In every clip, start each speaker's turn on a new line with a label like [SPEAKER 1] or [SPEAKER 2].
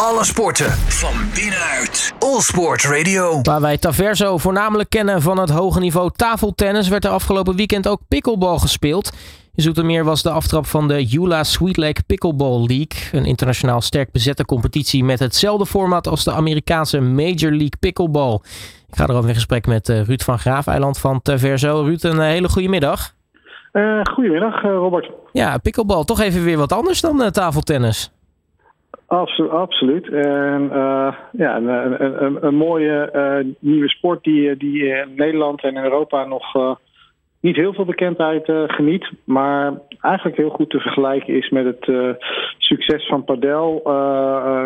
[SPEAKER 1] Alle sporten van binnenuit. All Sport Radio.
[SPEAKER 2] Waar wij Taverso voornamelijk kennen van het hoge niveau tafeltennis, werd er afgelopen weekend ook pickleball gespeeld. In Zoetermeer was de aftrap van de Jula Sweet Lake Pickleball League. Een internationaal sterk bezette competitie met hetzelfde format als de Amerikaanse Major League Pickleball. Ik ga erover in gesprek met eh, Ruud van Graafeiland van Taverso. Ruud, een eh, hele goede middag.
[SPEAKER 3] Uh, goedemiddag, Robert.
[SPEAKER 2] Ja, pickleball. Toch even weer wat anders dan tafeltennis.
[SPEAKER 3] Absolu absoluut. En uh, ja, een, een, een, mooie uh, nieuwe sport die, die in Nederland en Europa nog niet heel veel bekendheid geniet. Maar eigenlijk heel goed te vergelijken is met het succes van padel,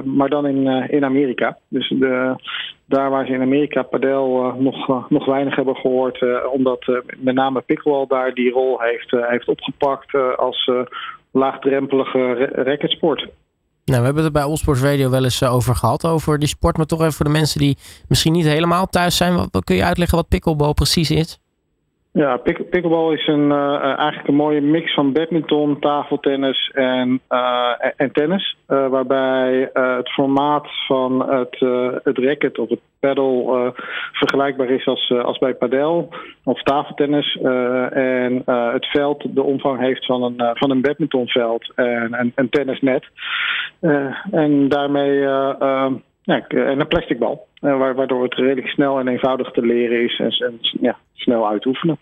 [SPEAKER 3] maar dan in, in Amerika. Dus de, daar waar ze in Amerika padel nog, nog weinig hebben gehoord, omdat met name pickleball daar die rol heeft, heeft opgepakt als laagdrempelige racketsport.
[SPEAKER 2] Nou, we hebben het bij Allsports Radio wel eens eh, over gehad, over die sport. Maar toch even voor de mensen die misschien niet helemaal thuis zijn. Wat, kun je uitleggen wat pickleball precies is?
[SPEAKER 3] Ja, pick, pickleball is een, uh, eigenlijk een mooie mix van badminton, tafeltennis en, en tennis. Waarbij het formaat van het, het racket of het paddle vergelijkbaar is als, als bij padel of tafeltennis. en het veld de omvang heeft van een, van een badmintonveld en een tennisnet. En daarmee ja, en een plastic bal. waardoor het redelijk snel en eenvoudig te leren is en, en ja, snel uitoefenen.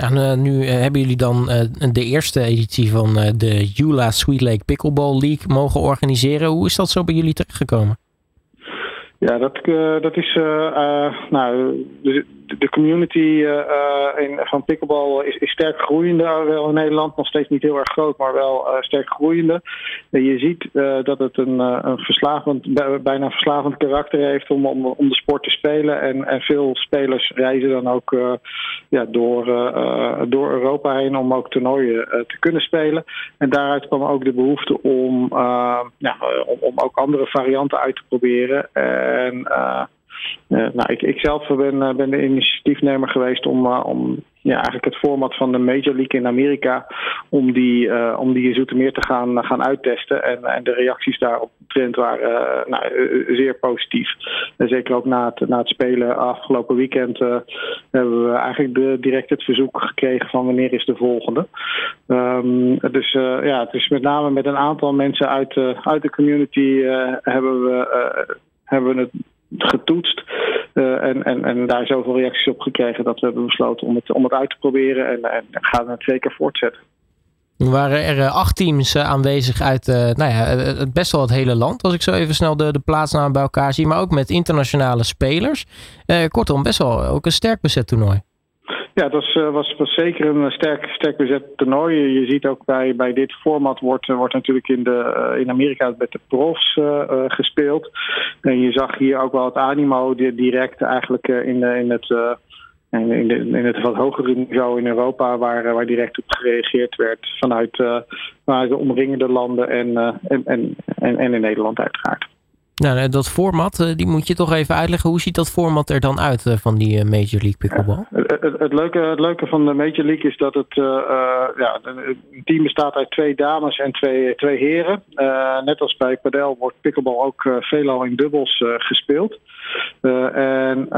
[SPEAKER 2] En uh, nu uh, hebben jullie dan uh, de eerste editie van de Jula Sweet Lake Pickleball League mogen organiseren. Hoe is dat zo bij jullie terechtgekomen?
[SPEAKER 3] Ja, dat, dat is. nou, de, community in, van pickleball is, is sterk groeiende wel in Nederland. Nog steeds niet heel erg groot, maar wel sterk groeiende. En je ziet dat het een, een verslavend, bijna verslavend karakter heeft om, om, om de sport te spelen. En, en veel spelers reizen dan ook ja, door, door Europa heen om ook toernooien te kunnen spelen. En daaruit kwam ook de behoefte om, om, om ook andere varianten uit te proberen. En nou, ik, ik zelf ben, uh, ben de initiatiefnemer geweest om, uh, om ja, eigenlijk het format van de Major League in Amerika, om die, om die te gaan, gaan uittesten. En, en de reacties daarop trend waren nou, zeer positief. En zeker ook na het, na het spelen afgelopen weekend hebben we eigenlijk de, direct het verzoek gekregen van wanneer is de volgende. Um, dus ja, het is met name met een aantal mensen uit, uit de community hebben we hebben we het getoetst. Uh, en, en, en daar zoveel reacties op gekregen dat we hebben besloten om het, om het uit te proberen. En, en gaan het zeker voortzetten.
[SPEAKER 2] Er waren er eh, acht teams eh, aanwezig uit nou ja, best wel het hele land. Als ik zo even snel de, de plaatsnamen bij elkaar zie. Maar ook met internationale spelers. kortom, best wel ook een sterk bezet toernooi.
[SPEAKER 3] Ja, het was, was, was zeker een sterk, sterk bezet toernooi. Je ziet ook bij, bij dit format wordt, wordt natuurlijk in, de, in Amerika met de profs gespeeld. En je zag hier ook wel het animo direct eigenlijk in, in het. in, de, in het wat hogere niveau in Europa, waar, waar direct op gereageerd werd vanuit, uh, vanuit de omringende landen en, en, en, en, in Nederland uiteraard.
[SPEAKER 2] Nou, dat format, die moet je toch even uitleggen. Hoe ziet dat format er dan uit van die Major League Pickleball?
[SPEAKER 3] Het, leuke, het leuke van de Major League is dat het ja, team bestaat uit twee dames en twee, twee heren. Net als bij padel wordt pickleball ook veelal in dubbels gespeeld. en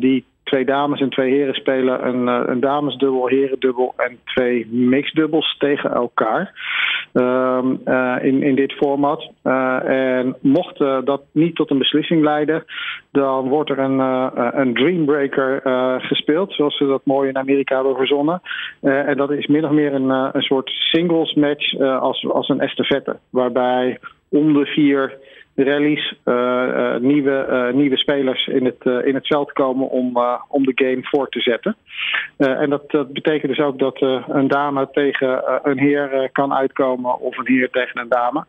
[SPEAKER 3] die twee dames en twee heren spelen een, een damesdubbel, herendubbel en twee mixdubbels tegen elkaar. Um, uh, in, in dit format. Uh, en mocht dat niet tot een beslissing leiden, dan wordt er een, een Dreambreaker gespeeld, zoals ze dat mooi in Amerika hebben verzonnen. en dat is min of meer een, een soort singles match als, als een estafette, waarbij om de vier rallies uh, uh, nieuwe, uh, nieuwe spelers in het, in het veld komen om, om de game voor te zetten. en dat, dat betekent dus ook dat een dame tegen een heer kan uitkomen of een heer tegen een dame.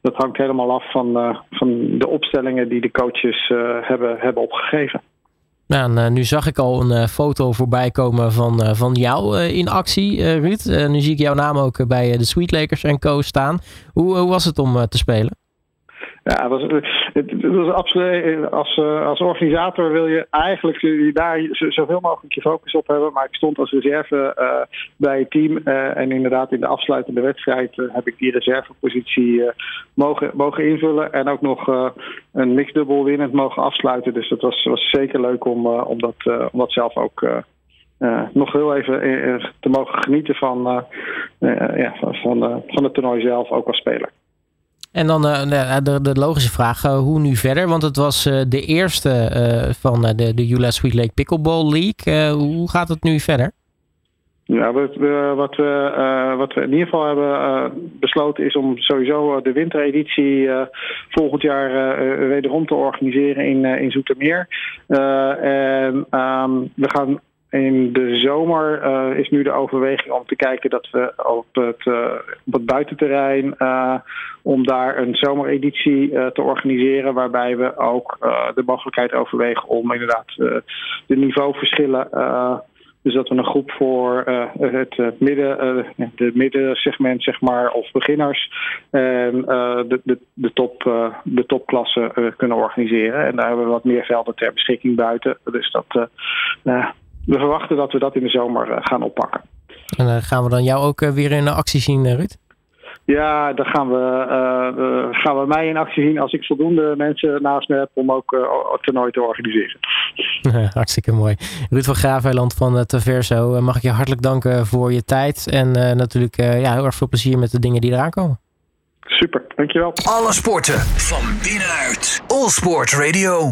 [SPEAKER 3] dat hangt helemaal af van, van de opstellingen die de coaches hebben, hebben opgegeven.
[SPEAKER 2] Nou, nu zag ik al een foto voorbij komen van, van jou in actie, Ruud. nu zie ik jouw naam ook bij de Sweet Lakers Co. staan. Hoe, hoe was het om te spelen?
[SPEAKER 3] Ja, dat absoluut. Als, als organisator wil je eigenlijk daar zoveel mogelijk je focus op hebben. Maar ik stond als reserve bij het team. en inderdaad, in de afsluitende wedstrijd heb ik die reservepositie mogen, mogen invullen. En ook nog een mixdubbel winnend mogen afsluiten. Dus dat was, was zeker leuk om, om, dat, om dat zelf ook nog heel even te mogen genieten van, ja, van, van het toernooi zelf, ook als speler.
[SPEAKER 2] En dan de, de, logische vraag, hoe nu verder? Want het was de eerste van de, de Jula Sweet Lake Pickleball League. hoe gaat het nu verder?
[SPEAKER 3] Ja, wat, we, wat, we, wat we in ieder geval hebben besloten is om sowieso de wintereditie volgend jaar wederom te organiseren in, in Zoetermeer. en um, we gaan in de zomer uh, is nu de overweging om te kijken dat we op het, uh, op het buitenterrein uh, om daar een zomereditie te organiseren, waarbij we ook de mogelijkheid overwegen om inderdaad de niveauverschillen. dus dat we een groep voor het midden, de middensegment, zeg maar, of beginners en de, de, de, top, de topklasse kunnen organiseren. En daar hebben we wat meer velden ter beschikking buiten. Dus dat we verwachten dat we dat in de zomer eh, gaan oppakken.
[SPEAKER 2] En uh, gaan we dan jou ook uh, weer in actie zien, Ruud?
[SPEAKER 3] Ja, dan gaan we, uh, gaan we mij in actie zien als ik voldoende mensen naast me heb om ook het toernooi te organiseren.
[SPEAKER 2] Hartstikke mooi. Ruud van Graafeiland van Taverso, mag ik je hartelijk danken voor je tijd. En natuurlijk ja, heel erg veel plezier met de dingen die eraan komen.
[SPEAKER 3] Super, dankjewel.
[SPEAKER 1] Alle sporten van binnenuit. All Sport Radio.